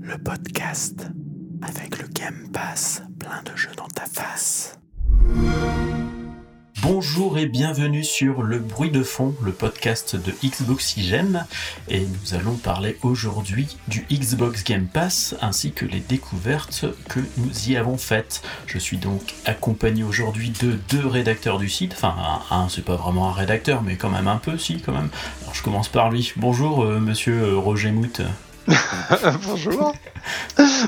Le podcast avec le Game Pass, plein de jeux dans ta face. Bonjour et bienvenue sur Le Bruit de Fond, le podcast de Xboxygène. Et nous allons parler aujourd'hui du Xbox Game Pass ainsi que les découvertes que nous y avons faites. Je suis donc accompagné aujourd'hui de deux rédacteurs du site. Enfin, un, c'est pas vraiment un rédacteur, mais quand même un peu, si, quand même. Alors je commence par lui. Bonjour, euh, monsieur euh, Roger Mout. Bonjour.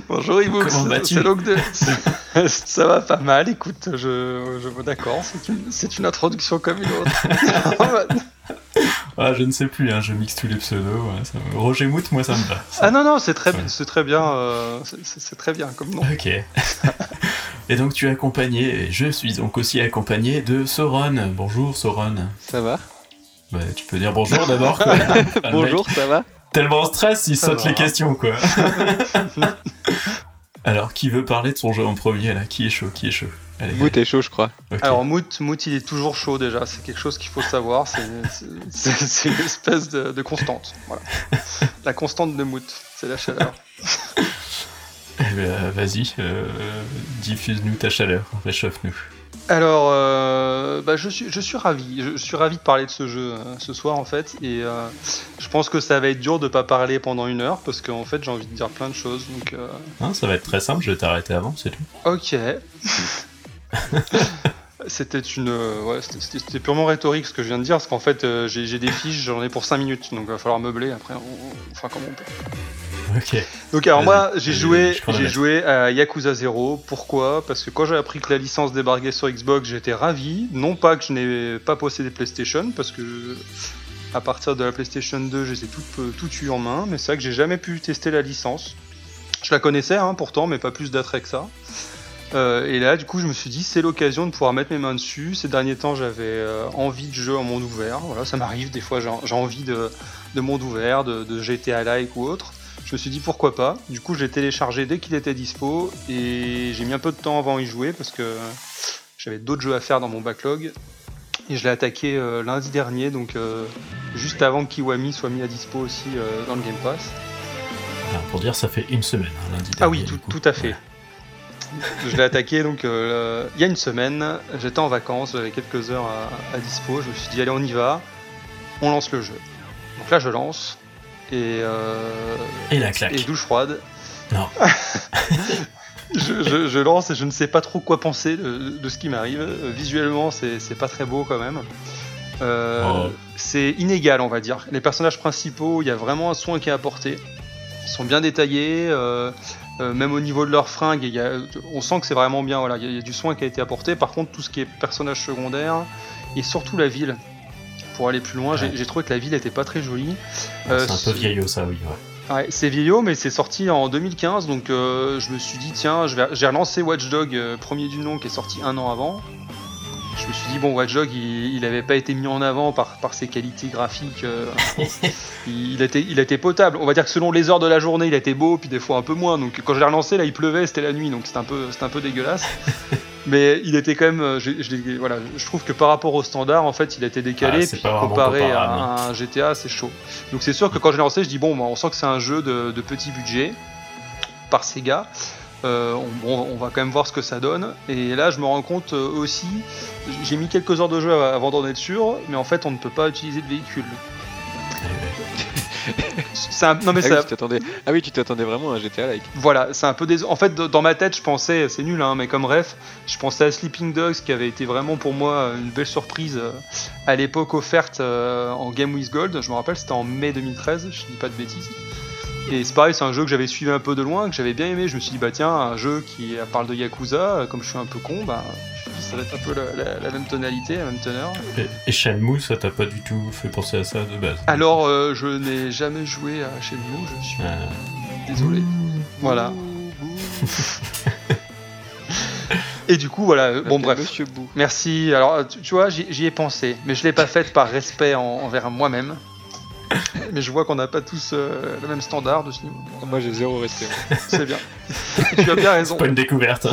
Bonjour Ivo. Comment vas-tu Ça va pas mal, écoute, je, je d'accord, c'est une, introduction comme une autre. ah, je ne sais plus, hein, je mixe tous les pseudos. Roger Mout, moi ça me va. Ah non, non, c'est très, c'est très bien, euh, c'est très bien comme nom. Ok. et donc tu es accompagné, et je suis donc aussi accompagné de Soron. Bonjour Soron. Ça va? Bah, Tu peux dire bonjour d'abord. bonjour, ça va? Tellement en stress, il saute les questions, quoi. Alors, qui veut parler de son jeu en premier, là? Qui est chaud Qui est chaud? Mout est chaud, je crois. Alors, Mout, Mout, il est toujours chaud déjà. C'est quelque chose qu'il faut savoir. C'est une espèce de, constante. Voilà. La constante de Mout, c'est la chaleur. Eh ben, vas-y, euh, diffuse-nous ta chaleur, réchauffe-nous. Alors, euh, bah, je, suis, je suis ravi. Je, suis ravi de parler de ce jeu euh, ce soir en fait. Et euh, je pense que ça va être dur de pas parler pendant une heure parce qu'en fait j'ai envie de dire plein de choses. Donc, hein, ça va être très simple. Je vais t'arrêter avant, c'est tout. Ok. c'était une, ouais, c'était purement rhétorique ce que je viens de dire parce qu'en fait j'ai des fiches, j'en ai pour 5 minutes, donc il va falloir meubler. Après, on, on fera comme on peut. Donc alors moi j'ai joué j'ai joué à Yakuza 0. Pourquoi? Parce que quand j'ai appris que la licence débarquait sur Xbox, j'étais ravi. Non pas que je n'ai pas possédé PlayStation, parce que à partir de la PlayStation 2, je les ai tout, eu en main, mais c'est vrai que j'ai jamais pu tester la licence. Je la connaissais hein, pourtant, mais pas plus d'attrait que ça. Euh, et là, du coup, je me suis dit, c'est l'occasion de pouvoir mettre mes mains dessus. Ces derniers temps, j'avais euh, envie de jeu en monde ouvert. Voilà, ça m'arrive, des fois, j'ai envie de, monde ouvert, de, de GTA-like ou autre. Je me suis dit pourquoi pas. Du coup, j'ai téléchargé dès qu'il était dispo et j'ai mis un peu de temps avant y jouer parce que j'avais d'autres jeux à faire dans mon backlog. Et je l'ai attaqué euh, lundi dernier, donc juste avant que Kiwami soit mis à dispo aussi dans le Game Pass. pour dire, ça fait une semaine, hein, lundi dernier. Ah oui, tout, à fait. Je l'ai attaqué donc il y a une semaine. J'étais en vacances, j'avais quelques heures à, à, dispo. Je me suis dit, allez, on y va. On lance le jeu. Donc là, je lance et, euh, et la claque. Et douche froide. Non. je, lance et je ne sais pas trop quoi penser de, ce qui m'arrive. Visuellement, c'est pas très beau quand même. Euh, oh. C'est inégal, on va dire. Les personnages principaux, il y a vraiment un soin qui est apporté. Ils sont bien détaillés. Euh, même au niveau de leurs fringues, y a, on sent que c'est vraiment bien. Voilà, il y, a du soin qui a été apporté. Par contre, tout ce qui est personnage secondaire et surtout la ville, pour aller plus loin. J'ai trouvé que la ville était pas très jolie. Euh, c'est un peu vieillot ça, oui. Ouais. c'est vieillot, mais c'est sorti en 2015, donc euh, je me suis dit, tiens, j'ai relancé Watch Dog, euh, premier du nom, qui est sorti un an avant. Je me suis dit, bon, Watch Dog, il n'avait pas été mis en avant par, par ses qualités graphiques. il, était, il était potable. On va dire que selon les heures de la journée, il était beau, puis des fois un peu moins. Donc quand je l'ai relancé, là, il pleuvait, c'était la nuit, donc c'était un, peu, un peu dégueulasse. mais il était quand même. Euh, je, voilà, je trouve que par rapport au standard, en fait, il a été décalé. puis comparé à un GTA, c'est chaud. Donc c'est sûr que quand je l'ai lancé, je dis bon, bah, on sent que c'est un jeu de, petit budget par Sega. Euh, on, on, va quand même voir ce que ça donne. Et là, je me rends compte euh, aussi, j'ai mis quelques heures de jeu avant d'en être sûr, mais en fait, on ne peut pas utiliser de véhicule. Non mais ah, oui, ah oui, tu t'attendais vraiment à un GTA like. Voilà, c'est un peu des. En fait, dans ma tête, je pensais, c'est nul, hein, mais comme ref, je pensais à Sleeping Dogs qui avait été vraiment pour moi une belle surprise euh, à l'époque offerte en Game with Gold. Je me rappelle, c'était en mai 2013, je dis pas de bêtises. Et c'est pareil, c'est un jeu que j'avais suivi un peu de loin, que j'avais bien aimé. Je me suis dit, bah tiens, un jeu qui parle de Yakuza, comme je suis un peu con, bah ça va être un peu la, même tonalité, la même teneur. Et, Shenmue, ça t'a pas du tout fait penser à ça de base? Alors, euh, je n'ai jamais joué à Shenmue, je suis ah. désolé. voilà. Et du coup, voilà, bon bref. Merci. Alors, tu, vois, j'y ai pensé, mais je l'ai pas fait par respect envers moi-même. Mais je vois qu'on n'a pas tous euh, le même standard de ce niveau. Moi j'ai zéro respect. C'est bien. tu as bien raison. C'est pas une découverte.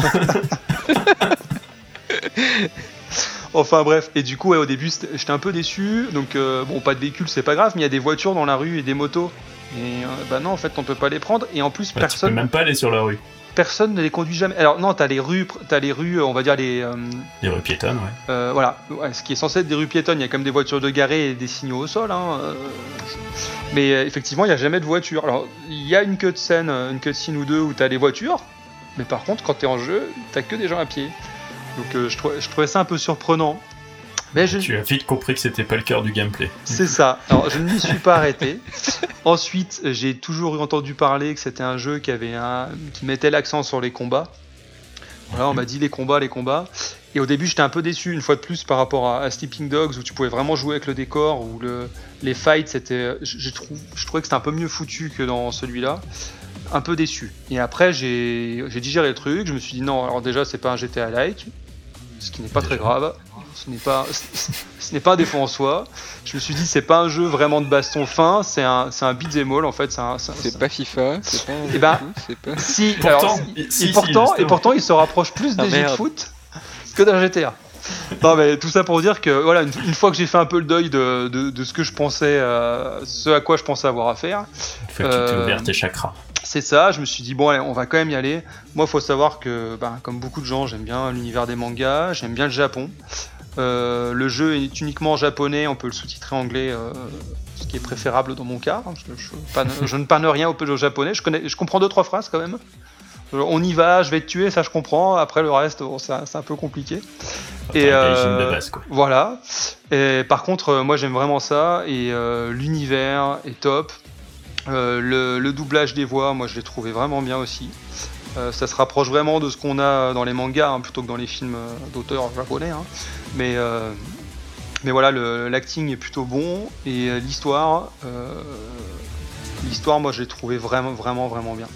enfin bref, et du coup, au début, j'étais un peu déçu. Donc, euh, bon, pas de véhicule, c'est pas grave, mais il y a des voitures dans la rue et des motos. Et euh, bah non, en fait, on peut pas les prendre. Et en plus, personne. Tu peux même pas aller sur la rue personne ne les conduit jamais. Alors non, t'as les rues, as les rues, on va dire les. Euh, les rues piétonnes, ouais. Euh, voilà, ce qui est censé être des rues piétonnes. Il y a quand même des voitures de garées et des signaux au sol. Hein, euh. mais effectivement, il n'y a jamais de voiture. Alors il y a une queue de scène, une queue de scène ou deux où t'as les voitures. Mais par contre, quand t'es en jeu, t'as que des gens à pied. Donc je, je trouvais ça un peu surprenant. Tu as vite compris que c'était pas le cœur du gameplay. C'est ça. Alors je ne m'y suis pas arrêté. Ensuite, j'ai toujours entendu parler que c'était un jeu qui avait un... qui mettait l'accent sur les combats. Voilà, on m'a dit les combats, les combats. Et au début, j'étais un peu déçu une fois de plus par rapport à, Sleeping Dogs où tu pouvais vraiment jouer avec le décor, où le... les fights, c'était, je, trouve, je trouvais que c'était un peu mieux foutu que dans celui-là. Un peu déçu. Et après, j'ai digéré le truc. Je me suis dit non, alors déjà, c'est pas un GTA like, ce qui n'est pas très grave ce n'est pas, ce n'est pas un défaut en soi. Je me suis dit, c'est pas un jeu vraiment de baston fin, c'est un, c'est un beat'em all en fait. C'est, pas FIFA, c'est pas. Et eh bah, ben, si, pourtant, et, pourtant, et pourtant, il se rapproche plus ah, des jeux de foot que d'un GTA. non mais tout ça pour dire que voilà une, fois que j'ai fait un peu le deuil de, de, ce que je pensais euh, ce à quoi je pensais avoir à faire une fois que tu t'es euh, ouvert tes chakras c'est ça, je me suis dit, bon, allez, on va quand même y aller. Moi, il faut savoir que, bah, comme beaucoup de gens, j'aime bien l'univers des mangas, j'aime bien le Japon. Euh, le jeu est uniquement japonais, on peut le sous-titrer anglais, euh, ce qui est préférable dans mon cas. Je, ne panne rien au, japonais, je, connais, je comprends deux trois phrases quand même. Euh, on y va, je vais te tuer, ça je comprends. Après le reste, c'est un peu compliqué. et de base, quoi. voilà. Et par contre, moi j'aime vraiment ça et l'univers est top. Le, le, doublage des voix, moi je l'ai trouvé vraiment bien aussi. Euh, ça se rapproche vraiment de ce qu'on a dans les mangas hein, plutôt que dans les films euh, d'auteurs japonais. Hein. Mais, euh, mais voilà, l'acting est plutôt bon et l'histoire, l'histoire, moi, je l'ai trouvé vraiment, vraiment, vraiment bien.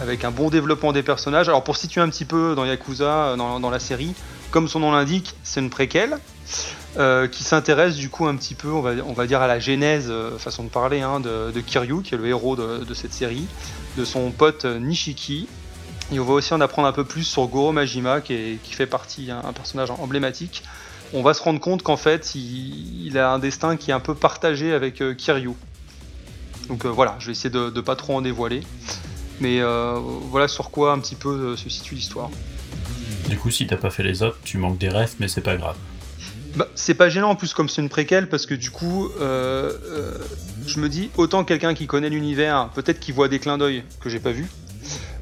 Avec un bon développement des personnages. Alors, pour situer un petit peu dans Yakuza, dans, la série, comme son nom l'indique, c'est une préquelle. qui s'intéresse du coup un petit peu, on va, on va dire, à la genèse, façon de parler, hein, de, Kiryu, qui est le héros de, de, cette série, de son pote Nishiki, et on va aussi en apprendre un peu plus sur Goro Majima, qui, fait partie, un, personnage emblématique. On va se rendre compte qu'en fait, il, a un destin qui est un peu partagé avec euh, Kiryu. Donc euh, voilà, je vais essayer de, ne pas trop en dévoiler. Mais euh, voilà sur quoi un petit peu se situe l'histoire. Du coup, si t'as pas fait les autres, tu manques des rêves, mais c'est pas grave. Bah, c'est pas gênant en plus comme c'est une préquelle parce que du coup, je me dis autant quelqu'un qui connaît l'univers, peut-être qu'il voit des clins d'œil que j'ai pas vu,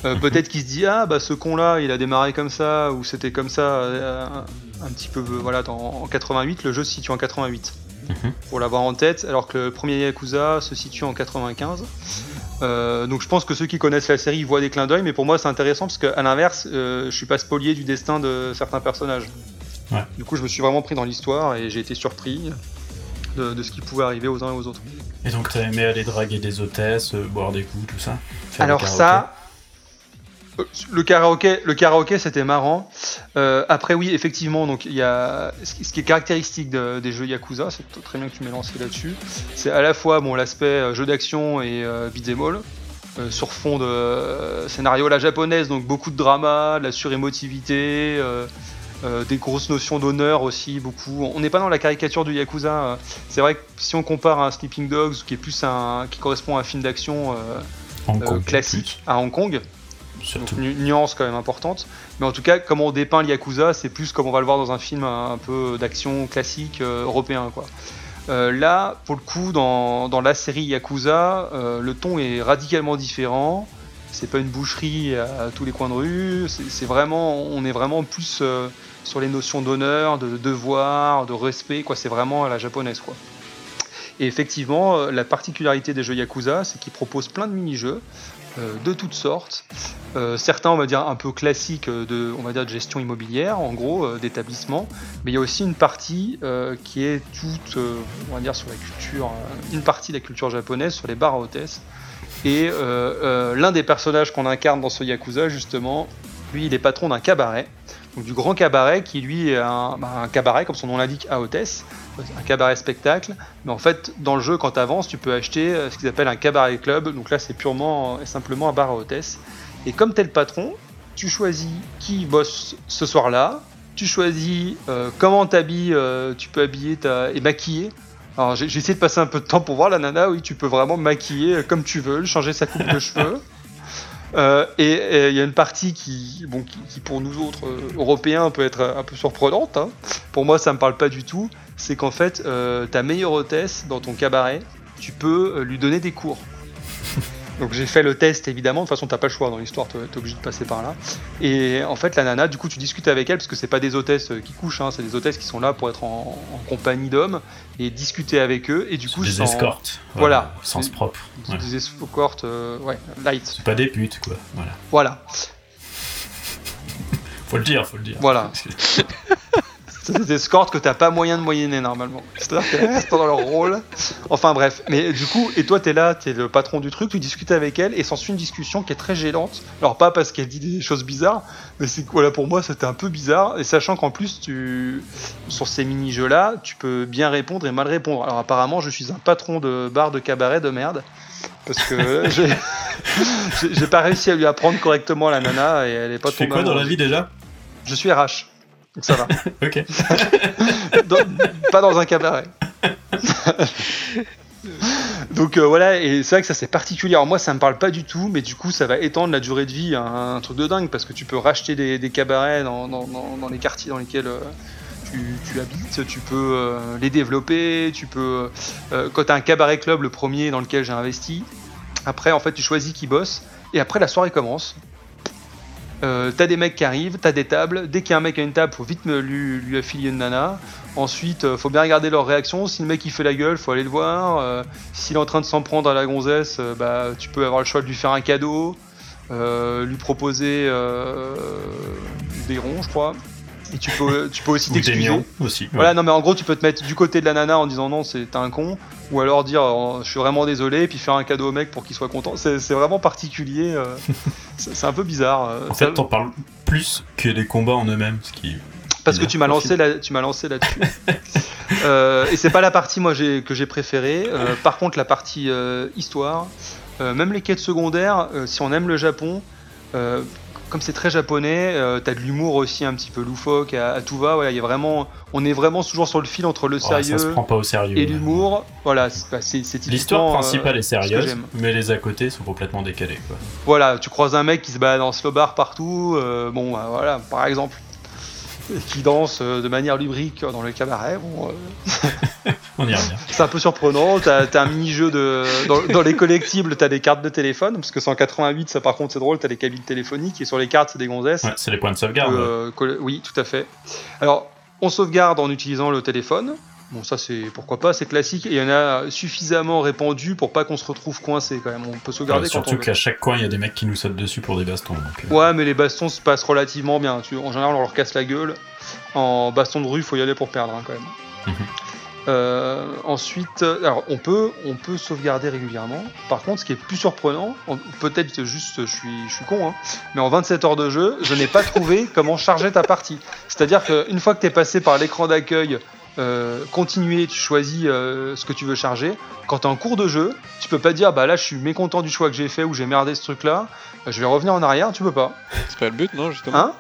euh, peut-être qu'il se dit ah bah ce con là il a démarré comme ça ou c'était comme ça euh, un petit peu voilà en 88 le jeu se situe en 88 mhm. pour l'avoir en tête alors que le premier Yakuza se situe en 95 euh, donc je pense que ceux qui connaissent la série voient des clins d'œil mais pour moi c'est intéressant parce qu'à l'inverse je suis pas spolié du destin de certains personnages. Du coup je me suis vraiment pris dans l'histoire et j'ai été surpris de, ce qui pouvait arriver aux uns et aux autres. Et donc t'as aimé aller draguer des hôtesses boire des coups tout ça alors ça le karaoké, le karaoké, c'était marrant. Euh, après, oui, effectivement, donc il y a ce qui est caractéristique des jeux Yakuza, c'est très bien que tu m'aies lancé là-dessus. C'est à la fois bon l'aspect euh, jeu d'action et euh, beat'em all, euh, sur fond de scénario à la japonaise, donc beaucoup de drama, de la surémotivité, des grosses notions d'honneur aussi, beaucoup. On n'est pas dans la caricature du Yakuza. C'est vrai que si on compare à un Sleeping Dogs, qui est plus un, qui correspond à un film d'action classique à Hong Kong une nuance quand même importante. Mais en tout cas, comme on dépeint le Yakuza, c'est plus comme on va le voir dans un film un, peu d'action classique euh, européen. Euh, là, pour le coup, dans, dans la série Yakuza, euh, le ton est radicalement différent. C'est pas une boucherie à, tous les coins de rue. C'est vraiment, on est vraiment plus sur les notions d'honneur, de devoir, de respect. C'est vraiment à la japonaise. Et effectivement, la particularité des jeux Yakuza, c'est qu'ils proposent plein de mini-jeux. Euh, de toutes sortes. Euh, certains, on va dire, un peu classiques de, on va dire, de gestion immobilière, en gros, euh, d'établissement. Mais il y a aussi une partie qui est toute, on va dire, sur la culture, une partie de la culture japonaise, sur les bars à hôtesse. Et l'un des personnages qu'on incarne dans ce Yakuza, justement, lui, il est patron d'un cabaret du grand cabaret qui lui est bah, un, cabaret comme son nom l'indique à hôtesse, un cabaret spectacle. Mais en fait dans le jeu quand tu avances tu peux acheter euh, ce qu'ils appellent un cabaret club. Donc là c'est purement et simplement un bar à hôtesse. Et comme t'es le patron, tu choisis qui bosse ce soir-là tu choisis comment t'habilles, tu peux habiller ta... et maquiller. Alors j'ai essayé de passer un peu de temps pour voir la nana, oui, tu peux vraiment maquiller comme tu veux, changer sa coupe de cheveux. Euh, et il y a une partie qui, pour nous autres euh, Européens peut être un peu surprenante. Hein. Pour moi, ça me parle pas du tout. C'est qu'en fait, euh, ta meilleure hôtesse dans ton cabaret, tu peux lui donner des cours. Donc j'ai fait le test évidemment, de toute façon t'as pas le choix dans l'histoire, t'es es obligé de passer par là. Et en fait la nana, du coup tu discutes avec elle parce que c'est pas des hôtesses euh, qui couchent, hein, c'est des hôtesses qui sont là pour être en, compagnie d'hommes et discuter avec eux. Et du coup des sans... escortes, voilà, sens propre, des escortes, euh, ouais, light. C'est pas des putes quoi, voilà. Voilà. faut le dire, faut le dire. Voilà. C'est des escortes que t'as pas moyen de moyenner normalement. C'est-à-dire qu'elles restent dans leur rôle. Enfin bref. Mais du coup, et toi t'es là, t'es le patron du truc, tu discutes avec elle et s'ensuit une discussion qui est très gênante. Alors pas parce qu'elle dit des choses bizarres, mais c'est voilà pour moi c'était un peu bizarre. Et sachant qu'en plus tu sur ces mini-jeux là, tu peux bien répondre et mal répondre. Alors apparemment je suis un patron de bar de cabaret de merde. Parce que j'ai pas réussi à lui apprendre correctement la nana et elle est pas Tu fais quoi dans la vie déjà? Je suis RH. Donc ça va. ok. pas dans un cabaret. Donc euh, voilà, et c'est vrai que ça c'est particulier. Alors moi ça me parle pas du tout, mais du coup ça va étendre la durée de vie à un, truc de dingue parce que tu peux racheter des, cabarets dans, les quartiers dans lesquels euh, tu, habites, tu peux euh, les développer, tu peux. quand tu as un cabaret club, le premier dans lequel j'ai investi, après en fait tu choisis qui bosse, et après la soirée commence. Euh, t'as des mecs qui arrivent, t'as des tables. Dès qu'il y a un mec à une table, faut vite lui affilier une nana. Ensuite, euh, faut bien regarder leur réaction. Si le mec il fait la gueule, faut aller le voir. Euh, s'il est en train de s'en prendre à la gonzesse, bah tu peux avoir le choix de lui faire un cadeau, lui proposer des ronds, je crois. Et tu peux, tu peux aussi t'excuser. aussi. Voilà, non mais en gros tu peux te mettre du côté de la nana en disant non c'est un con, ou alors dire oh, je suis vraiment désolé, et puis faire un cadeau au mec pour qu'il soit content. C'est vraiment particulier, euh, c'est un peu bizarre. Euh, en fait t'en parles plus que les combats en eux-mêmes, ce qui. Parce que tu m'as lancé tu m'as lancé là-dessus. euh, et c'est pas la partie moi que j'ai préférée. Euh, par contre la partie histoire, même les quêtes secondaires, si on aime le Japon comme c'est très japonais, euh, t'as de l'humour aussi un petit peu loufoque à, tout va. Voilà, y a vraiment, on est vraiment toujours sur le fil entre le sérieux, et l'humour. Voilà, bah, c'est L'histoire principale est euh, sérieuse, mais les à côté sont complètement décalés. Voilà, tu croises un mec qui se bat dans slow bar partout. Euh, bon, bah, voilà, par exemple qui danse euh, de manière lubrique dans le cabaret. Bon, euh, On y revient. C'est un peu surprenant. T'as as un mini-jeu de. Dans, les collectibles, t'as des cartes de téléphone, parce que c'est en 88, ça par contre c'est drôle, t'as des cabines téléphoniques, et sur les cartes c'est des gonzesses. Ouais, c'est les points de sauvegarde. Euh, oui, tout à fait. Alors, on sauvegarde en utilisant le téléphone. Bon, ça c'est pourquoi pas, c'est classique et il y en a suffisamment répandu pour pas qu'on se retrouve coincé quand même. On peut sauvegarder garder Surtout qu'à chaque coin il y a des mecs qui nous sautent dessus pour des bastons. Euh. Ouais, mais les bastons se passent relativement bien. en général, on leur casse la gueule. En baston de rue, faut y aller pour perdre hein, quand même. Mhm. Euh, ensuite, alors on peut, on peut sauvegarder régulièrement. Par contre, ce qui est plus surprenant, peut-être juste je suis, je suis con, hein, mais en 27 heures de jeu, je n'ai pas trouvé comment charger ta partie. C'est-à-dire qu'une fois que tu es passé par l'écran d'accueil euh, continuer, tu choisis euh, ce que tu veux charger. Quand tu es en cours de jeu, tu peux pas dire bah là je suis mécontent du choix que j'ai fait ou j'ai merdé ce truc là, euh, je vais revenir en arrière, tu peux pas. C'est pas le but non justement? Hein?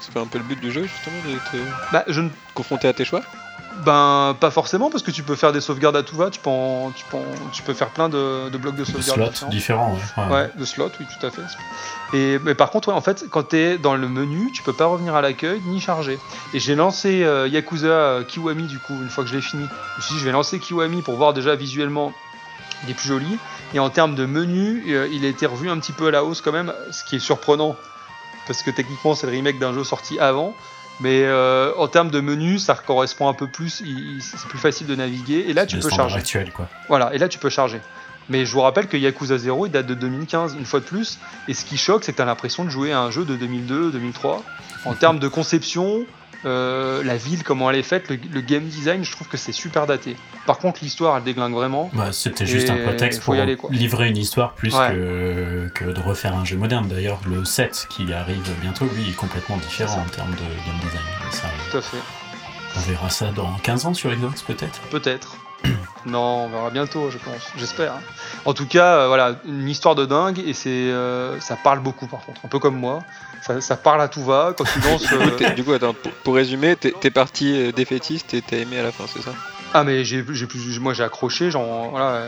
C'est pas un peu le but du jeu justement d'être bah, je ne... confronté à tes choix? Ben, pas forcément, parce que tu peux faire des sauvegardes à tout va, tu peux, tu peux, tu peux faire plein de, blocs de sauvegarde. Slots différents, ouais. de slots, oui, tout à fait. Et, mais par contre, ouais, en fait, quand tu es dans le menu, tu peux pas revenir à l'accueil ni charger. Et j'ai lancé euh, Yakuza euh, Kiwami, du coup, une fois que je l'ai fini. Je me suis dit, je vais lancer Kiwami pour voir déjà visuellement, il est plus joli. Et en termes de menu, euh, il a été revu un petit peu à la hausse quand même, ce qui est surprenant, parce que techniquement, c'est le remake d'un jeu sorti avant. Mais euh, en termes de menu, ça correspond un peu plus, c'est plus facile de naviguer. Et là, tu peux charger. Actuel, quoi. Voilà, et là, tu peux charger. Mais je vous rappelle que Yakuza 0, il date de 2015, une fois de plus. Et ce qui choque, c'est que tu as l'impression de jouer à un jeu de 2002, 2003. En termes de conception, euh, la ville, comment elle est faite, le, game design, je trouve que c'est super daté. Par contre, l'histoire, elle déglingue vraiment. Bah, C'était juste un prétexte pour livrer une histoire plus que, de refaire un jeu moderne. D'ailleurs, le 7 qui arrive bientôt, lui, est complètement différent en termes de game design. Tout à fait. On verra ça dans 15 ans sur Xbox, peut-être? Peut-être. Non, on verra bientôt, je pense, j'espère. En tout cas, voilà, une histoire de dingue et c'est, ça parle beaucoup par contre, un peu comme moi. Ça, parle à tout va quand tu danses. du coup, attends, pour, résumer, t'es, parti défaitiste et t'as aimé à la fin, c'est ça? Ah mais j'ai, plus, moi j'ai accroché, genre voilà,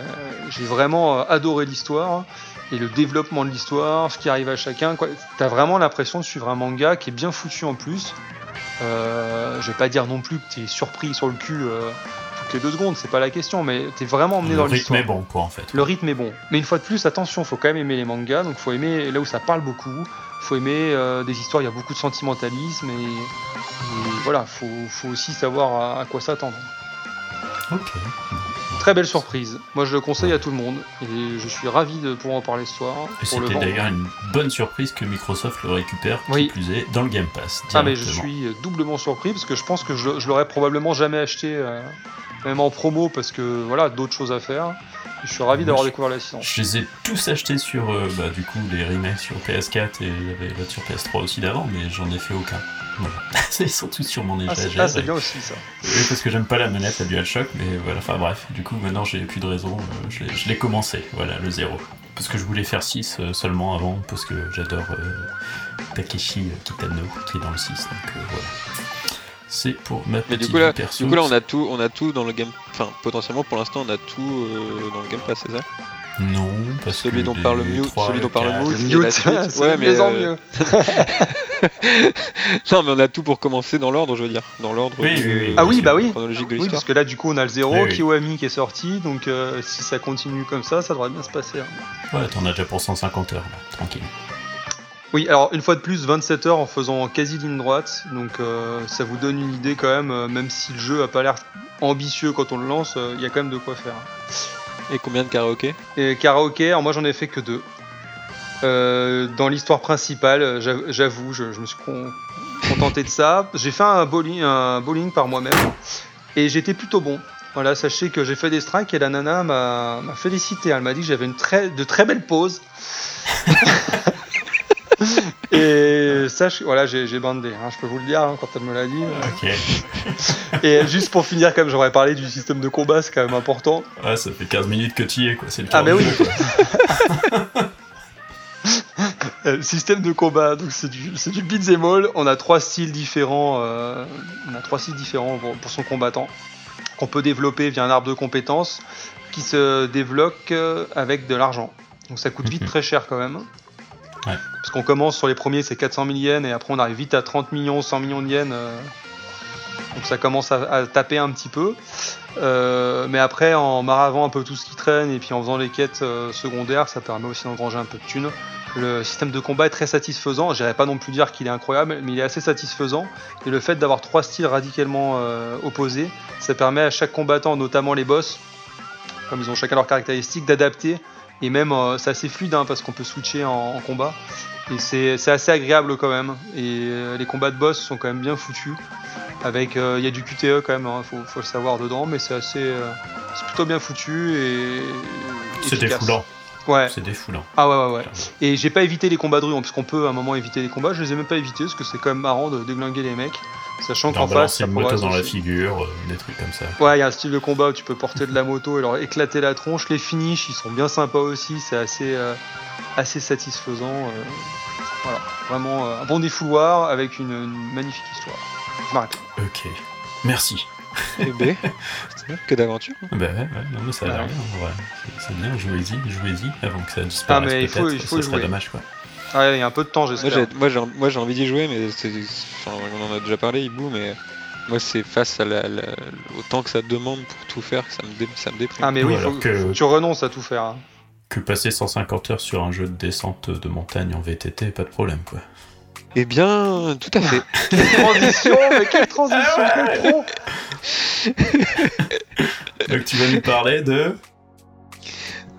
j'ai vraiment adoré l'histoire et le développement de l'histoire, ce qui arrive à chacun. Quoi. T'as vraiment l'impression de suivre un manga qui est bien foutu en plus. Euh, je vais pas dire non plus que t'es surpris sur le cul euh, toutes les deux secondes, c'est pas la question, mais t'es vraiment emmené dans l'histoire. Le rythme est bon, quoi, en fait. Le rythme est bon. Mais une fois de plus, attention, faut quand même aimer les mangas, donc faut aimer là où ça parle beaucoup, faut aimer euh, des histoires, il y a beaucoup de sentimentalisme, et, voilà, faut, faut aussi savoir à, à quoi s'attendre. Ok. Très belle surprise. Moi, je le conseille à tout le monde et je suis ravi de pouvoir en parler ce soir. C'était d'ailleurs une bonne surprise que Microsoft le récupère, qui plus est, dans le Game Pass. Ah, mais je suis doublement surpris parce que je pense que je, je l'aurais probablement jamais acheté, euh, même en promo, parce que voilà, d'autres choses à faire. Je suis ravi d'avoir découvert la licence. Je les ai tous achetés sur, euh, bah, du coup, les remakes sur PS4 et il y avait l'autre sur PS3 aussi d'avant, mais j'en ai fait aucun. Ils sont tous sur mon ah, étagère. Ah, c'est bien aussi ça. Oui, parce que j'aime pas la manette, la DualShock, mais voilà, enfin bref, du coup maintenant j'ai plus de raison, euh, je l'ai commencé, voilà, le zéro. Parce que je voulais faire 6 euh, seulement avant, parce que j'adore Takeshi Kitano qui est dans le 6, donc voilà. C'est pour ma petite du coup, là, Du coup là on a tout, on a tout dans le game, enfin potentiellement pour l'instant on a tout dans le Game Pass, c'est ça non, parce celui dont parle mieux, celui dont parle mieux, ouais, mais en mieux. non, mais on a tout pour commencer dans l'ordre, je veux dire, dans l'ordre. Oui, ah oui, bah oui. Chronologique de l'histoire. parce que là, du coup, on a le 0, Kiwami qui est sorti, donc euh, si ça continue comme ça, ça devrait bien se passer. Hein. Ouais, t'en as déjà pour 150 heures, là, tranquille. Oui, alors une fois de plus, 27 heures en faisant quasi ligne droite, donc euh, ça vous donne une idée quand même, euh, même si le jeu a pas l'air ambitieux quand on le lance, il y a quand même de quoi faire. Et combien de karaoké? Et karaoké, alors moi j'en ai fait que deux. Euh, dans l'histoire principale, j'avoue, je, me suis contenté de ça. J'ai fait un bowling, un bowling par moi-même et j'étais plutôt bon. Voilà, sachez que j'ai fait des strikes et la nana m'a félicité. Elle m'a dit que j'avais une très, de très belles poses. Et ça, voilà, j'ai bandé, hein, je peux vous le dire hein, quand elle me l'a dit. Ok. Et juste pour finir, comme j'aurais parlé du système de combat, c'est quand même important. Ouais, ça fait 15 minutes que tu y es, quoi. C'est le Ah, mais oui! Euh, système de combat, donc c'est du, du beat'em all. On a trois styles différents. Euh, on a trois styles différents pour, son combattant qu'on peut développer via un arbre de compétences qui se développe euh, avec de l'argent. Donc ça coûte vite mhm. très cher quand même. Parce qu'on commence sur les premiers, c'est 400 000 yens, et après on arrive vite à 30 millions, 100 millions de yens. Euh. donc ça commence à, taper un petit peu. Euh, mais après, en maravant un peu tout ce qui traîne, et puis en faisant les quêtes euh, secondaires, ça permet aussi d'engranger un peu de thunes. Le système de combat est très satisfaisant. Je pas non plus dire qu'il est incroyable, mais il est assez satisfaisant. Et le fait d'avoir trois styles radicalement opposés, ça permet à chaque combattant, notamment les boss, comme ils ont chacun leurs caractéristiques, d'adapter et même, euh, c'est assez fluide hein, parce qu'on peut switcher en, combat. Et c'est assez agréable quand même. Et euh, les combats de boss sont quand même bien foutus. Avec, euh, il y a du QTE quand même, hein, faut, le savoir dedans, mais c'est assez, c'est plutôt bien foutu et. C'est défoulant. Ouais. C'est défoulant. Ah ouais, ouais, ouais. Et j'ai pas évité les combats de rue, hein, parce qu'on peut à un moment éviter les combats. Je les ai même pas évités, parce que c'est quand même marrant de déglinguer les mecs. Sachant qu'en face, une moto dans la figure, euh, des trucs comme ça. Ouais, il y a un style de combat où tu peux porter de la moto et leur éclater la tronche. Les finishes, ils sont bien sympas aussi, c'est assez, euh, assez satisfaisant. Euh, voilà, vraiment un bon défouloir avec une, magnifique histoire. Je m'arrête. Ok, merci. Et B, que d'aventure. Bah ouais, ouais, non, mais ça a l'air bien, C'est bien, jouez-y, jouez-y avant que ça disparaisse. Ah, mais il faut, il faut ça jouer. dommage, quoi. Ah, il y a un peu de temps, j'espère. Moi, j'ai envie d'y jouer, mais on en a déjà parlé, Hibou, mais moi, c'est face à la, au temps que ça demande pour tout faire que ça me, ça me déprime. Ah, mais oui, faut, que... tu renonces à tout faire. Hein. Que passer 150 heures sur un jeu de descente de montagne en VTT, pas de problème, quoi. Eh bien, tout à fait. quelle transition, mais quelle transition, pro Donc, tu vas nous parler de.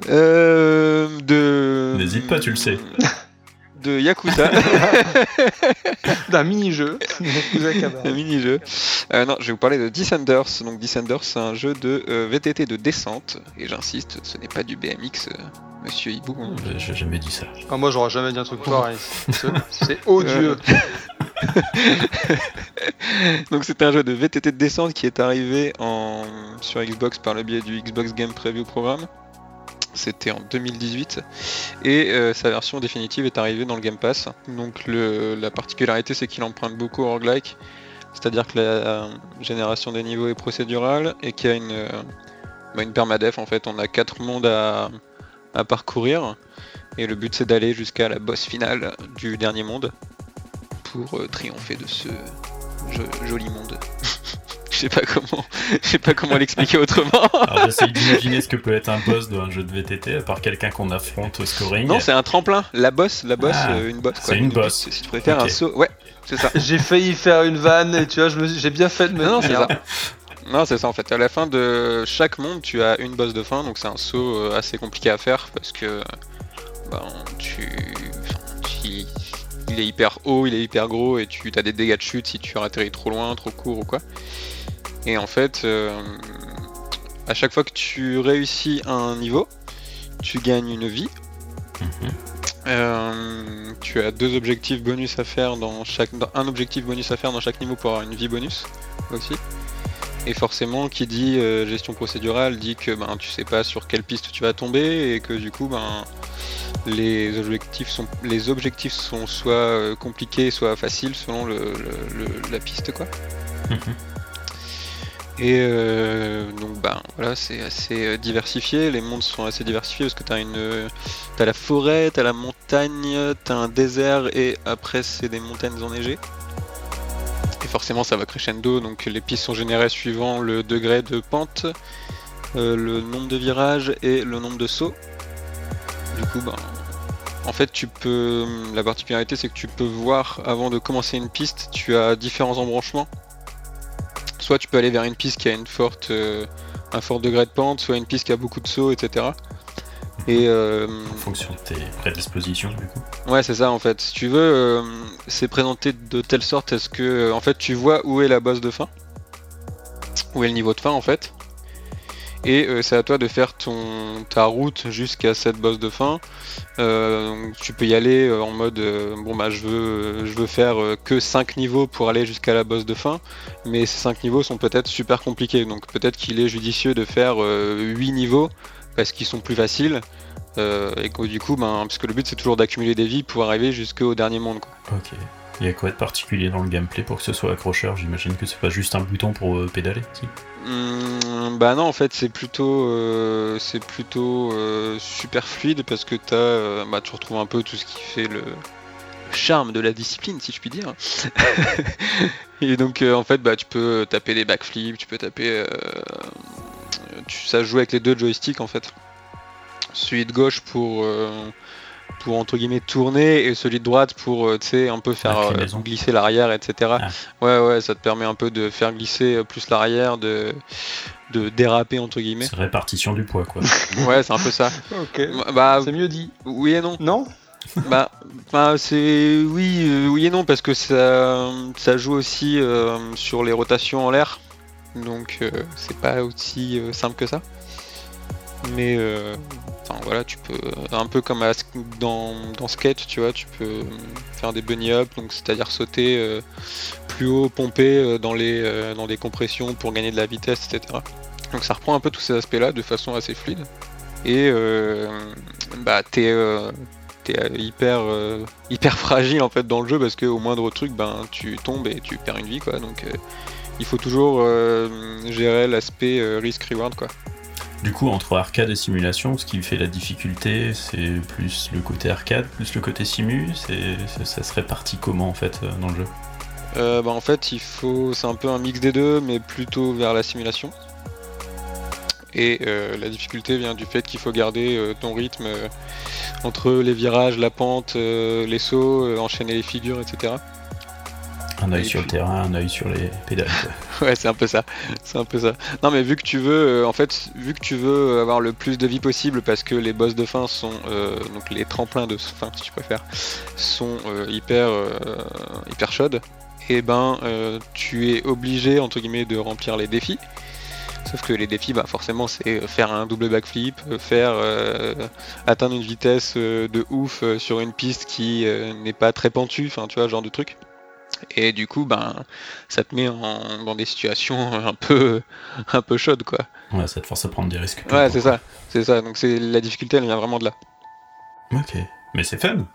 Euh, de. N'hésite pas, tu le sais de Yakuza. D'un mini-jeu. Un mini-jeu. Euh, non, je vais vous parler de Descenders. Donc Descenders, c'est un jeu de euh, VTT de descente. Et j'insiste, ce n'est pas du BMX, euh, monsieur Hibou. J'ai jamais dit ça. Ah, moi, j'aurais jamais dit un truc pareil. C'est odieux. Donc c'était un jeu de VTT de descente qui est arrivé en... sur Xbox par le biais du Xbox Game Preview Programme. C'était en 2018 et euh, sa version définitive est arrivée dans le Game Pass. Donc la particularité c'est qu'il emprunte beaucoup au roguelike, c'est-à-dire que la génération des niveaux est procédurale et qu'il y a une, euh, bah, une permadef en fait. On a quatre mondes à, parcourir et le but c'est d'aller jusqu'à la boss finale du dernier monde pour euh, triompher de ce joli monde. je sais pas comment, je sais pas comment l'expliquer autrement. Alors j'essaie d'imaginer ce que peut être un boss d'un jeu de VTT à part quelqu'un qu'on affronte au scoring. Non, c'est un tremplin. La boss, la boss, Ah, euh, une boss. c'est une boss. Si tu préfères un saut, ouais, c'est ça. J'ai failli faire une vanne et tu vois, j'ai bien fait de me Non, non, c'est ça. Non, c'est ça en fait. À la fin de chaque monde, tu as une boss de fin, donc c'est un saut euh, assez compliqué à faire parce que ben, tu... enfin, tu- il est hyper haut, il est hyper gros et tu as des dégâts de chute si tu atterris trop loin, trop court ou quoi. Et en fait, euh, à chaque fois que tu réussis un niveau, tu gagnes une vie. Mhm. Euh, tu as deux objectifs bonus à faire dans chaque dans- un objectif bonus à faire dans chaque niveau pour avoir une vie bonus aussi. Et forcément, qui dit euh, gestion procédurale dit que ben tu sais pas sur quelle piste tu vas tomber et que du coup ben les objectifs sont les objectifs sont soit compliqués soit faciles selon le, le- le- la piste quoi. Mhm. Et euh, donc bah voilà, c'est assez euh, diversifié, les mondes sont assez diversifiés parce que t'as euh, t'as la forêt, t'as la montagne, t'as un désert et après c'est des montagnes enneigées. Et forcément ça va crescendo, donc les pistes sont générées suivant le degré de pente, le nombre de virages et le nombre de sauts. Du coup bah en fait tu peux la particularité c'est que tu peux voir avant de commencer une piste, tu as différents embranchements soit tu peux aller vers une piste qui a une forte, euh, un fort degré de pente, soit une piste qui a beaucoup de sauts, etc. Et euh, En fonction de tes prédispositions, du coup. ouais, c'est ça en fait. Si tu veux, euh, c'est présenté de telle sorte à ce que, en fait, tu vois où est la boss de fin, où est le niveau de fin en fait. Et euh, c'est à toi de faire ta route jusqu'à cette boss de fin. Euh, tu peux y aller euh, en mode bon bah je veux faire que 5 niveaux pour aller jusqu'à la boss de fin, mais ces 5 niveaux sont peut-être super compliqués. Donc peut-être qu'il est judicieux de faire 8 niveaux parce qu'ils sont plus faciles. et que du coup, ben, parce que le but c'est toujours d'accumuler des vies pour arriver jusqu'au dernier monde. Il y a quoi de particulier dans le gameplay pour que ce soit accrocheur? J'imagine que c'est pas juste un bouton pour euh, pédaler. si Hum, bah non, en fait, c'est plutôt, euh, plutôt euh, super fluide parce que euh, bah, tu retrouves un peu tout ce qui fait le charme de la discipline, si je puis dire. Et donc, en fait, bah, tu peux taper des backflips, tu peux taper, tu, ça joue avec les deux joysticks en fait. Celui de gauche pour pour entre guillemets tourner et celui de droite pour euh, tu sais un peu faire euh, glisser l'arrière etc Ah. ouais ouais ça te permet un peu de faire glisser euh, plus l'arrière de de déraper entre guillemets C'est répartition du poids, quoi. ouais c'est un peu ça Ok. bah C'est mieux dit. oui et non Non bah, bah, c'est oui, euh, oui et non parce que ça, ça joue aussi euh, sur les rotations en l'air, donc euh, c'est pas aussi euh, simple que ça. Mais euh, enfin voilà, tu peux un peu comme à dans, dans skate, tu vois, tu peux euh, faire des bunny up, donc c'est-à-dire sauter euh, plus haut, pomper euh, dans les euh, dans des compressions pour gagner de la vitesse, etc. Donc ça reprend un peu tous ces aspects-là de façon assez fluide. Et euh, bah t'es euh, euh, hyper euh, hyper fragile en fait dans le jeu parce que au moindre truc ben tu tombes et tu perds une vie quoi donc euh, il faut toujours euh, gérer l'aspect euh, risk reward quoi. Du coup, entre arcade et simulation, ce qui fait la difficulté, c'est plus le côté arcade, plus le côté simu. C'est, ça, se répartit comment en fait euh, dans le jeu? Euh, bah, en fait il faut c'est un peu un mix des deux mais plutôt vers la simulation. Et euh, la difficulté vient du fait qu'il faut garder euh, ton rythme entre les virages, la pente, les sauts, enchaîner les figures, etc. Un œil sur le terrain, un œil sur les pédales. Ouais, c'est un peu ça. C'est un peu ça. Non, mais vu que tu veux, euh, en fait, vu que tu veux avoir le plus de vie possible, parce que les boss de fin sont, euh, donc les tremplins de fin, si tu préfères, sont euh, hyper, euh, hyper chaudes. Et ben, euh, tu es obligé entre guillemets de remplir les défis. Sauf que les défis, bah forcément, c'est faire un double backflip, faire euh, atteindre une vitesse de ouf sur une piste qui euh, n'est pas très pentue, enfin, tu vois, ce genre de truc. Et du coup, ben, ça te met dans des situations un peu, un peu chaudes, quoi. Ouais, ça te force à prendre des risques. Ouais, c'est ça, c'est ça. Donc c'est la difficulté, elle vient vraiment de là. Ok, mais c'est fun.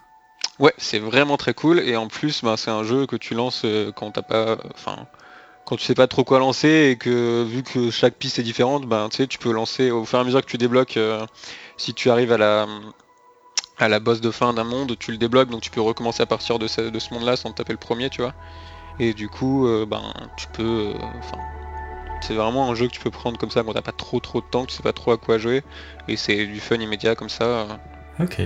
Ouais, c'est vraiment très cool. Et en plus, ben, c'est un jeu que tu lances euh, quand t'as pas, enfin, quand tu sais pas trop quoi lancer et que vu que chaque piste est différente, ben, tu sais, tu peux lancer au fur et à mesure que tu débloques. Euh, si tu arrives à la à la boss de fin d'un monde, tu le débloques, donc tu peux recommencer à partir de ce, de ce monde-là sans taper le premier, tu vois. Et du coup, euh, ben, tu peux. Euh, enfin, c'est vraiment un jeu que tu peux prendre comme ça quand t'as pas trop trop de temps, tu sais pas trop à quoi jouer, et c'est du fun immédiat comme ça. Ok.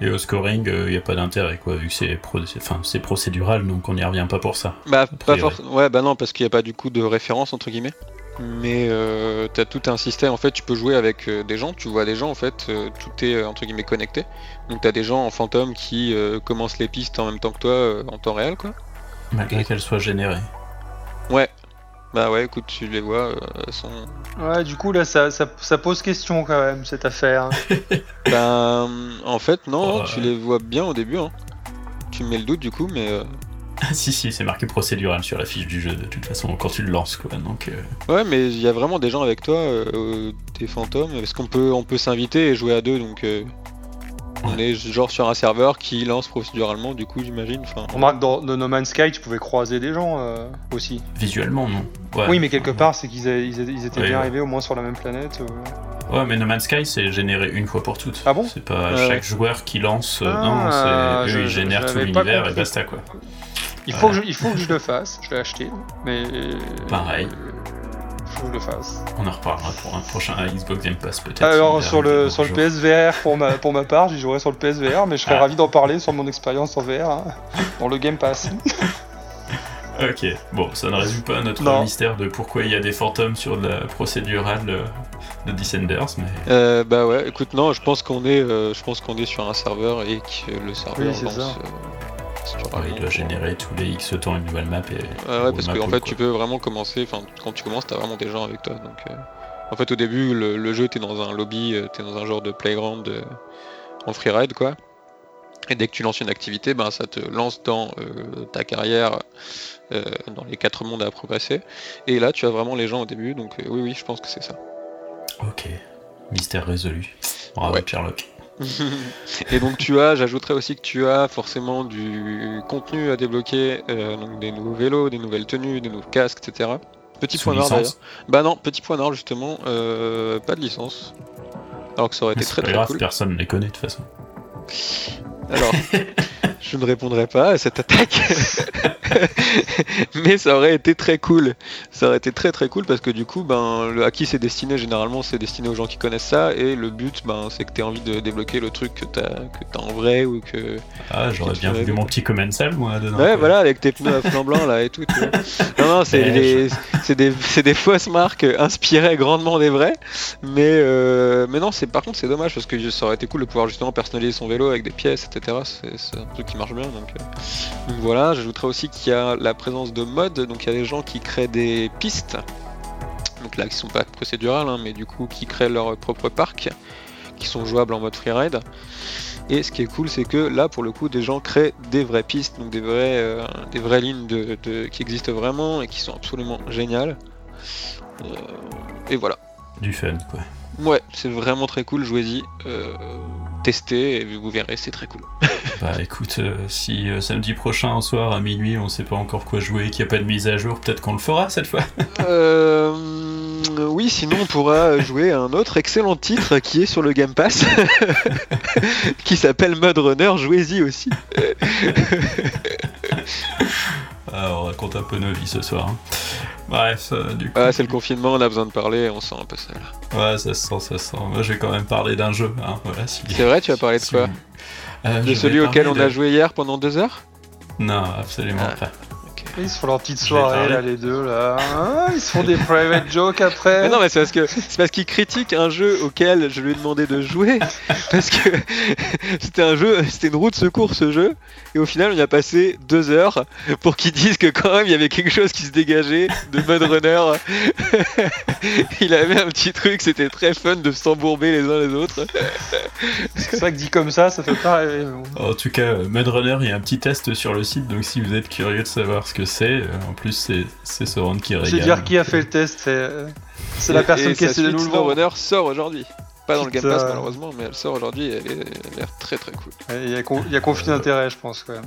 Et au scoring, il n'y a pas d'intérêt, quoi, vu que c'est enfin, procédural, donc on n'y revient pas pour ça. Bah, pas. Ouais, bah non, parce qu'il n'y a pas du coup de référence, entre guillemets. Mais euh, tu as tout un système, en fait, tu peux jouer avec euh, des gens, tu vois des gens, en fait, euh, tout est entre guillemets connecté. Donc tu as des gens en fantôme qui commencent les pistes en même temps que toi en temps réel, quoi. Malgré qu'elles soient générées. Ouais. Bah ouais, écoute, tu les vois, elles sont... Ouais, du coup, là, ça, ça, pose question quand même, cette affaire. ben, en fait, non, tu les vois bien au début, hein. Tu me mets le doute, du coup, mais... si, si, c'est marqué procédural sur la fiche du jeu de toute façon quand tu le lances quoi. Donc, euh. Ouais, mais il y a vraiment des gens avec toi, euh, des fantômes. Est-ce qu'on peut, on peut s'inviter et jouer à deux donc. Euh, on est genre sur un serveur qui lance procéduralement, du coup j'imagine. Enfin, Remarque, dans, No Man's Sky, tu pouvais croiser des gens aussi. Visuellement, non. Oui, mais quelque part, c'est qu'ils ils étaient bien arrivés au moins sur la même planète. Ouais, mais No Man's Sky, c'est généré une fois pour toutes. Ah bon? C'est pas chaque joueur qui lance. non, ah, c'est eux, ils génèrent tout l'univers et basta quoi. Il faut, que je, il faut que je le fasse, je l'ai acheté, mais. Pareil. Il faut que je le fasse. On en reparlera pour un prochain Xbox Game Pass peut-être. Alors sur le, sur le PSVR pour ma, pour ma part, j'y jouerai sur le PSVR, mais je serais ah. ravi d'en parler sur mon expérience en VR hein, dans le Game Pass. ok, bon, ça ne résume pas notre mystère de pourquoi il y a des fantômes sur la procédurale de Descenders, mais. Euh, bah ouais, écoute, non, je pense qu'on est, euh, je pense qu'on est sur un serveur et que le serveur lance. Euh, il doit générer tous les X temps une nouvelle map et. ouais, parce qu'en fait, tu peux vraiment commencer. Enfin, quand tu commences, t'as vraiment des gens avec toi. Donc, euh, en fait, au début, le, jeu, t'es dans un lobby, euh, t'es dans un genre de playground euh, en freeride, quoi. Et dès que tu lances une activité, ben, ça te lance dans ta carrière, dans les quatre mondes à progresser. Et là, tu as vraiment les gens au début. Donc, oui, oui, je pense que c'est ça. Ok. Mystère résolu. Bravo, ouais. Sherlock. Et donc tu as, j'ajouterais aussi que tu as forcément du contenu à débloquer, euh, donc des nouveaux vélos, des nouvelles tenues, des nouveaux casques, etc. Petit point noir d'ailleurs. Bah non, petit point noir justement, euh, pas de licence. Alors que ça aurait été très très grave, Personne ne les connaît de toute façon. Alors, je ne répondrai pas à cette attaque. mais ça aurait été très cool. Ça aurait été très très cool parce que du coup, ben, le, à qui c'est destiné généralement, c'est destiné aux gens qui connaissent ça. Et le but, ben, c'est que tu envie de débloquer le truc que tu as, en vrai ou que. Ah, j'aurais bien vu mon petit commensal moi dedans. Ouais, voilà, avec tes pneus à flanc blanc là et tout. non, non, c'est des, des, des, fausses marques inspirées grandement des vrais. Mais, euh, mais non, par contre, c'est dommage parce que ça aurait été cool de pouvoir justement personnaliser son vélo avec des pièces, etc. C'est un truc qui marche bien. Donc, euh. donc voilà, j'ajouterais aussi qu'il y a la présence de modes, donc il y a des gens qui créent des pistes, donc là qui sont pas procédurales, hein, mais du coup qui créent leur propre parc, qui sont jouables en mode freeride. Et ce qui est cool, c'est que là, pour le coup, des gens créent des vraies pistes, donc des, vrais, euh, des vraies lignes de, qui existent vraiment et qui sont absolument géniales. Euh, et voilà. Du fun, quoi. Ouais, c'est vraiment très cool, jouez-y. Euh, tester et vous verrez, c'est très cool. bah écoute, euh, si euh, samedi prochain au soir à minuit on sait pas encore quoi jouer, qu'il n'y a pas de mise à jour, peut-être qu'on le fera cette fois. euh, oui, sinon on pourra jouer à un autre excellent titre qui est sur le Game Pass, qui s'appelle Mud Runner, jouez-y aussi. ah, on raconte un peu nos vies ce soir. Hein. Bref, euh, du coup. Ah, c'est le confinement, on a besoin de parler, on sent un peu ça Ouais, ça se sent, ça se sent. Moi, je vais quand même parler d'un jeu. Hein, voilà, C'est vrai, tu vas parler de quoi euh, De celui auquel on a joué hier pendant deux heures? Non, absolument ah. pas. Ils se font leur petite soirée là, les deux là. Ah, ils se font des private jokes après. Mais non, mais c'est parce que c'est parce qu'ils critiquent un jeu auquel je lui ai demandé de jouer parce que c'était un jeu, c'était une roue de secours ce jeu et au final on y a passé deux heures pour qu'ils disent que quand même il y avait quelque chose qui se dégageait de Mud Runner. il avait un petit truc, c'était très fun de s'embourber les uns les autres. c'est ça que dit comme ça, ça fait pas rêver. En tout cas, Mud Runner, il y a un petit test sur le site donc si vous êtes curieux de savoir ce que que c'est. En plus, c'est Soren qui régale. Je vais dire qui a fait le test. C'est la personne qui essaie de nous le Runner sort aujourd'hui. Pas dans le Game Pass malheureusement, mais elle sort aujourd'hui et elle a l'air très très cool. Il y, a, conflit d'intérêt, je pense quand même.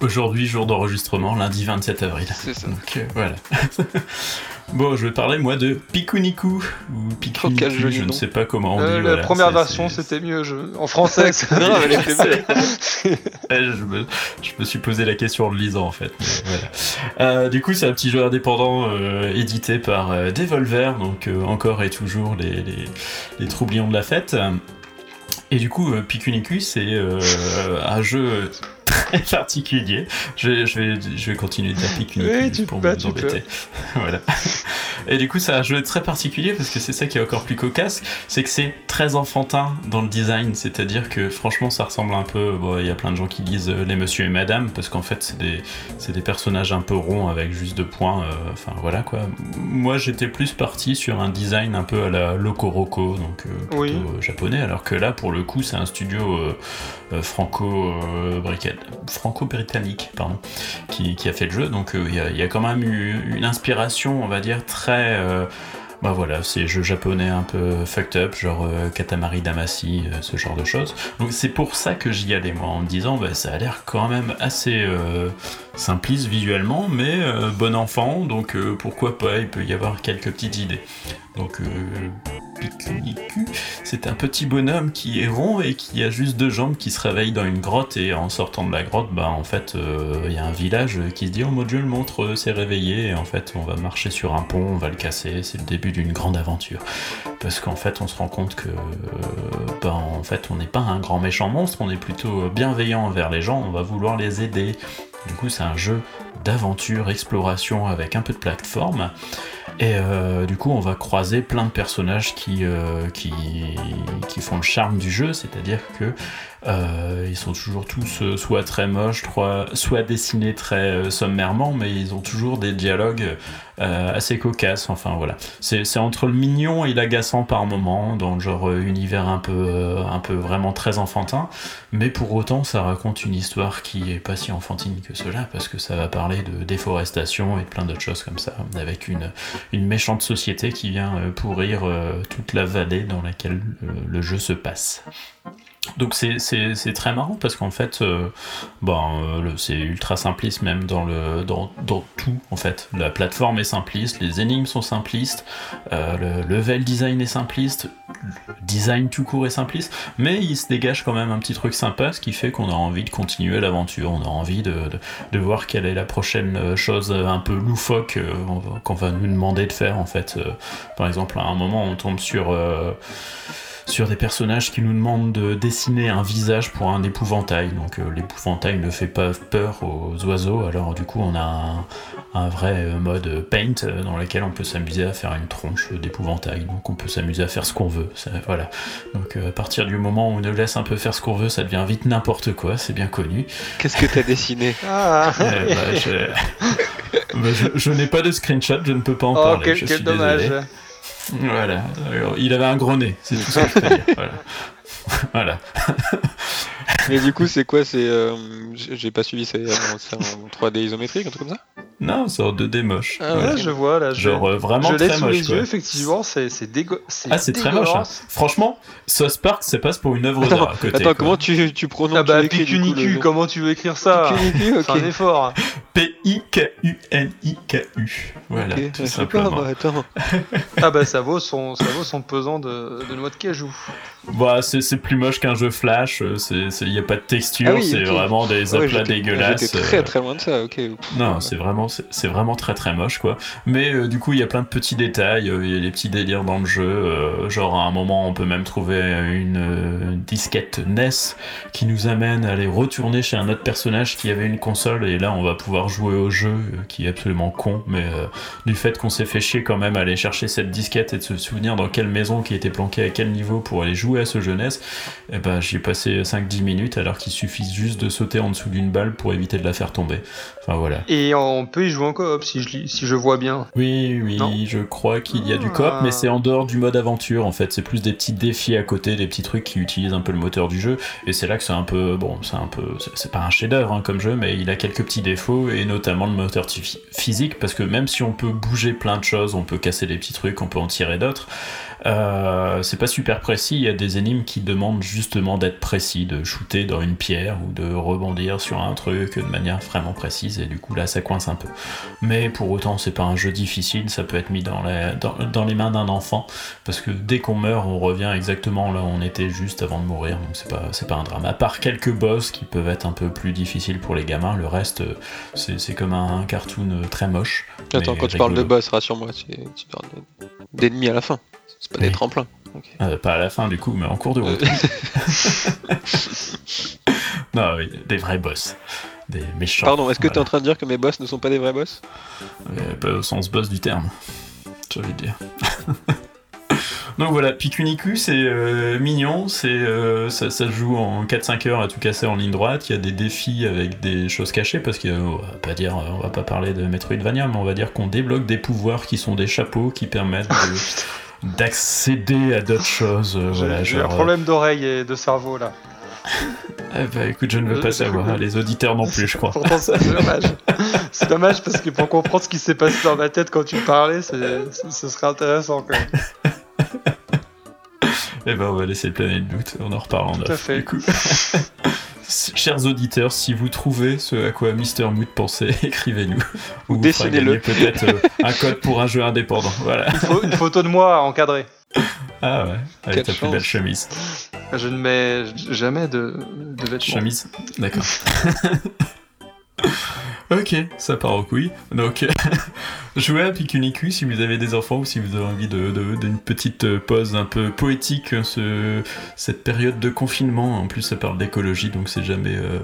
Aujourd'hui, jour d'enregistrement, lundi 27 avril. C'est ça. Donc euh, voilà. bon, je vais parler moi de Pikuniku ou Pikuniku, oh, je ne sais pas comment on euh, dit. La première version, c'était mieux. En français, non, elle était je, me, je, me, suis posé la question en le lisant en fait. Euh, du coup, c'est un petit jeu indépendant édité par Devolver, donc encore et toujours les, les, les troublions de la fête. Et du coup, Pikuniku, c'est un jeu très particulier. Je, je, vais, je vais continuer de dire oui, pour vous embêter. voilà. Et du coup, c'est un jeu très particulier parce que c'est ça qui est encore plus cocasse, c'est que c'est très enfantin dans le design, c'est-à-dire que franchement, ça ressemble un peu. Bon, il y a plein de gens qui disent euh, les monsieur et madame parce qu'en fait, c'est des, des, personnages un peu ronds avec juste deux points. Euh, enfin, voilà quoi. Moi, j'étais plus parti sur un design un peu à la Loco Roco, donc euh, plutôt japonais, alors que là, pour le coup, c'est un studio franco-britannique franco-britannique, pardon, qui, a fait le jeu. Donc euh, il y, a quand même eu une inspiration, on va dire, très euh, bah voilà, c'est jeux japonais un peu fucked up, genre euh, Katamari Damacy, ce genre de choses. Donc c'est pour ça que j'y allais moi, en me disant, bah, ça a l'air quand même assez simpliste visuellement, mais bon enfant, donc pourquoi pas, il peut y avoir quelques petites idées. Donc C'est un petit bonhomme qui est rond et qui a juste deux jambes qui se réveillent dans une grotte et en sortant de la grotte, bah en fait il y a un village qui se dit oh mon dieu le montre s'est réveillé et en fait on va marcher sur un pont, on va le casser, c'est le début d'une grande aventure. Parce qu'en fait, on se rend compte que, ben, en fait, on n'est pas un grand méchant monstre, on est plutôt bienveillant envers les gens, on va vouloir les aider. Du coup, c'est un jeu d'aventure, exploration avec un peu de plateforme. Et euh, du coup, on va croiser plein de personnages qui, euh, qui, qui, font le charme du jeu, c'est-à-dire que euh, ils sont toujours tous euh, soit très moches, soit dessinés très euh, sommairement, mais ils ont toujours des dialogues assez cocasses. Enfin voilà, c'est entre le mignon et l'agaçant par moment, dans le genre univers un peu, un peu vraiment très enfantin. Mais pour autant, ça raconte une histoire qui est pas si enfantine que cela, parce que ça va parler de déforestation et de plein d'autres choses comme ça, avec une, une méchante société qui vient pourrir toute la vallée dans laquelle le jeu se passe. Donc c'est très marrant parce qu'en fait, euh, ben, euh, c'est ultra simpliste même dans, le, dans, dans, tout en fait. La plateforme est simpliste, les énigmes sont simplistes, euh, le level design est simpliste, le design tout court est simpliste, mais il se dégage quand même un petit truc sympa, ce qui fait qu'on a envie de continuer l'aventure, on a envie de, de, de, voir quelle est la prochaine chose un peu loufoque qu'on va nous demander de faire en fait. par exemple, à un moment on tombe sur sur des personnages qui nous demandent de dessiner un visage pour un épouvantail. Donc euh, l'épouvantail ne fait pas peur aux oiseaux, alors du coup on a un, vrai euh, mode paint euh, dans lequel on peut s'amuser à faire une tronche d'épouvantail. Donc on peut s'amuser à faire ce qu'on veut. voilà. Donc à partir du moment où on nous laisse un peu faire ce qu'on veut, ça devient vite n'importe quoi, c'est bien connu. Qu'est-ce que t'as dessiné? Ah. bah, bah, je, n'ai pas de screenshot, je ne peux pas en oh, parler. Quel, quel dommage. Voilà. il avait un gros nez, c'est tout ça que je dire. Voilà. voilà. Mais du coup, c'est quoi C'est, euh, j'ai pas suivi, c'est en 3D isométrique, un truc comme ça? Non, c'est en 2D moche. Ah ouais, je vois là. Je... Genre euh, vraiment je très sous moche. les yeux, effectivement, c'est dégo... Ah, c'est très moche. Hein. Franchement, South Park, ça passe pour une œuvre d'art à côté. Attends, comment tu, tu prononces Ah bah, Picunicu, comment tu veux écrire ça? C'est un effort. P-I-K-U-N-I-K-U. Voilà, tout simplement. Pas, bah, attends. ah bah, ça vaut son, ça vaut son pesant de, de noix de cajou. Bah, c'est plus moche qu'un jeu Flash, il n'y a pas de texture, ah c'est vraiment des aplats dégueulasses. J'étais très euh. très loin de ça, ok. Non, c'est vraiment, c'est vraiment très très moche quoi. Mais euh, du coup, il y a plein de petits détails, euh, il y a des petits délires dans le jeu. genre à un moment, on peut même trouver une disquette NES qui nous amène à aller retourner chez un autre personnage qui avait une console et là, on va pouvoir jouer au jeu qui est absolument con, mais du fait qu'on s'est fait chier quand même à aller chercher cette disquette et de se souvenir dans quelle maison qui était planquée à quel niveau pour aller jouer à ce jeunesse, et eh ben j'y ai passé 5-10 minutes alors qu'il suffit juste de sauter en dessous d'une balle pour éviter de la faire tomber. Enfin voilà. Et on peut jouer en coop si je, si je vois bien. Oui, oui, je crois qu'il y a du coop, mais ah. c'est en dehors du mode aventure en fait. C'est plus des petits défis à côté, des petits trucs qui utilisent un peu le moteur du jeu. Et c'est là que c'est un peu. Bon, c'est un peu. C'est pas un chef-d'œuvre hein, comme jeu, mais il a quelques petits défauts, et notamment le moteur physique, parce que même si on peut bouger plein de choses, on peut casser des petits trucs, on peut en tirer d'autres. Euh, c'est pas super précis, il y a des énigmes qui demandent justement d'être précis, de shooter dans une pierre ou de rebondir sur un truc de manière vraiment précise, et du coup là ça coince un peu. Mais pour autant, c'est pas un jeu difficile, ça peut être mis dans les, dans, les mains d'un enfant, parce que dès qu'on meurt, on revient exactement là où on était juste avant de mourir, donc c'est pas, c'est pas un drame. À part quelques boss qui peuvent être un peu plus difficiles pour les gamins, le reste c'est, comme un, cartoon très moche. Attends, quand tu parles de boss, rassure-moi, tu parles d'ennemis à la fin. C'est pas des tremplins. Euh, pas à la fin du coup, mais en cours de route. non, oui, des vrais boss. Des méchants. Pardon, est-ce que tu es en train de dire que mes boss ne sont pas des vrais boss? Euh, Pas au sens boss du terme, j'ai envie de dire. Donc voilà, Pikuniku c'est euh, mignon, c'est ça, ça, joue en 4-5 heures à tout casser en ligne droite, il y a des défis avec des choses cachées, parce qu'on va pas dire, on va pas parler de Metroidvania, mais on va dire qu'on débloque des pouvoirs qui sont des chapeaux qui permettent de d'accéder à d'autres choses. Euh, j'ai un problème d'oreille et de cerveau là. Eh bah écoute, je ne veux pas savoir, les auditeurs non plus, je crois. Pourtant, c'est dommage. c'est dommage parce que pour comprendre ce qui s'est passé dans ma tête quand tu parlais, ce serait intéressant quand même. Eh ben, on va laisser planer le doute, on en reparle en Tout à fait. Du coup. Chers auditeurs, si vous trouvez ce à quoi Mister Mood pensait, écrivez-nous. Ou dessinez-le. Peut-être euh, un code pour un jeu indépendant. Voilà. Une, photo de moi encadrée. Ah ouais, avec ta plus belle chemise. Je ne mets jamais de, de vêtements. Chemise D'accord. Ok, ça part au couille. Donc, jouez à Pikuniku si vous avez des enfants ou si vous avez envie d'une de, petite euh, pause un peu poétique, hein, ce, cette période de confinement. En plus, ça parle d'écologie, donc c'est jamais, euh,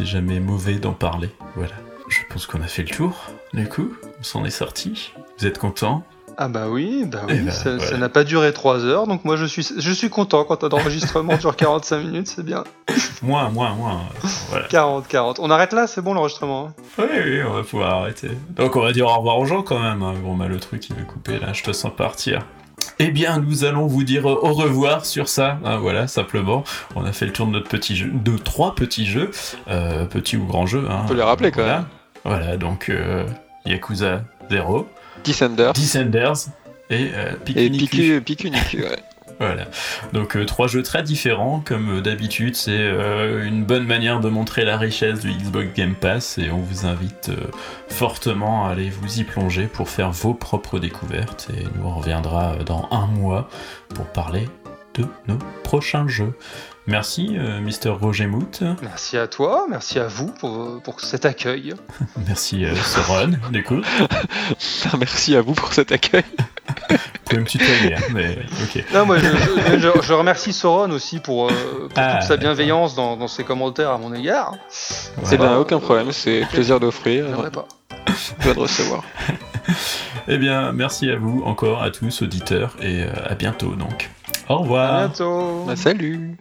jamais mauvais d'en parler. Voilà. Je pense qu'on a fait le tour, du coup. On s'en est sorti. Vous êtes content ah bah oui, bah oui, bah, ça n'a pas duré 3 heures, donc moi je suis, je suis content quand un enregistrement dure 45 minutes, c'est bien. Moins, moins, moins. Voilà. 40, 40. On arrête là, c'est bon l'enregistrement hein Oui, oui, on va pouvoir arrêter. Donc on va dire au revoir aux gens quand même. Hein. Bon bah le truc il veut couper là, je te sens partir. Eh bien, nous allons vous dire au revoir sur ça. Hein, voilà, simplement. On a fait le tour de notre petit jeu, de trois petits jeux, euh, petits ou grands jeux. On peut les rappeler quand même. Voilà, donc euh, Yakuza 0. Descenders. Descenders et euh, Pikuniku. ouais. Voilà. Donc euh, trois jeux très différents, comme euh, d'habitude, c'est euh, une bonne manière de montrer la richesse du Xbox Game Pass et on vous invite fortement à aller vous y plonger pour faire vos propres découvertes et nous on reviendra dans un mois pour parler de nos prochains jeux. Merci, euh, Mister Roger Mout. Merci à toi, merci à vous pour, pour cet accueil. merci, euh, Soron, du coup. merci à vous pour cet accueil. Tu peux me tutoyer, hein, mais ok. Non, moi, je, je, remercie Soron aussi pour, euh, pour ah. toute sa bienveillance dans, dans, ses commentaires à mon égard. C'est bien, aucun problème, c'est plaisir d'offrir. pas. de recevoir. eh bien, merci à vous encore, à tous, auditeurs, et à bientôt donc. Au revoir. À bientôt. Bah, salut.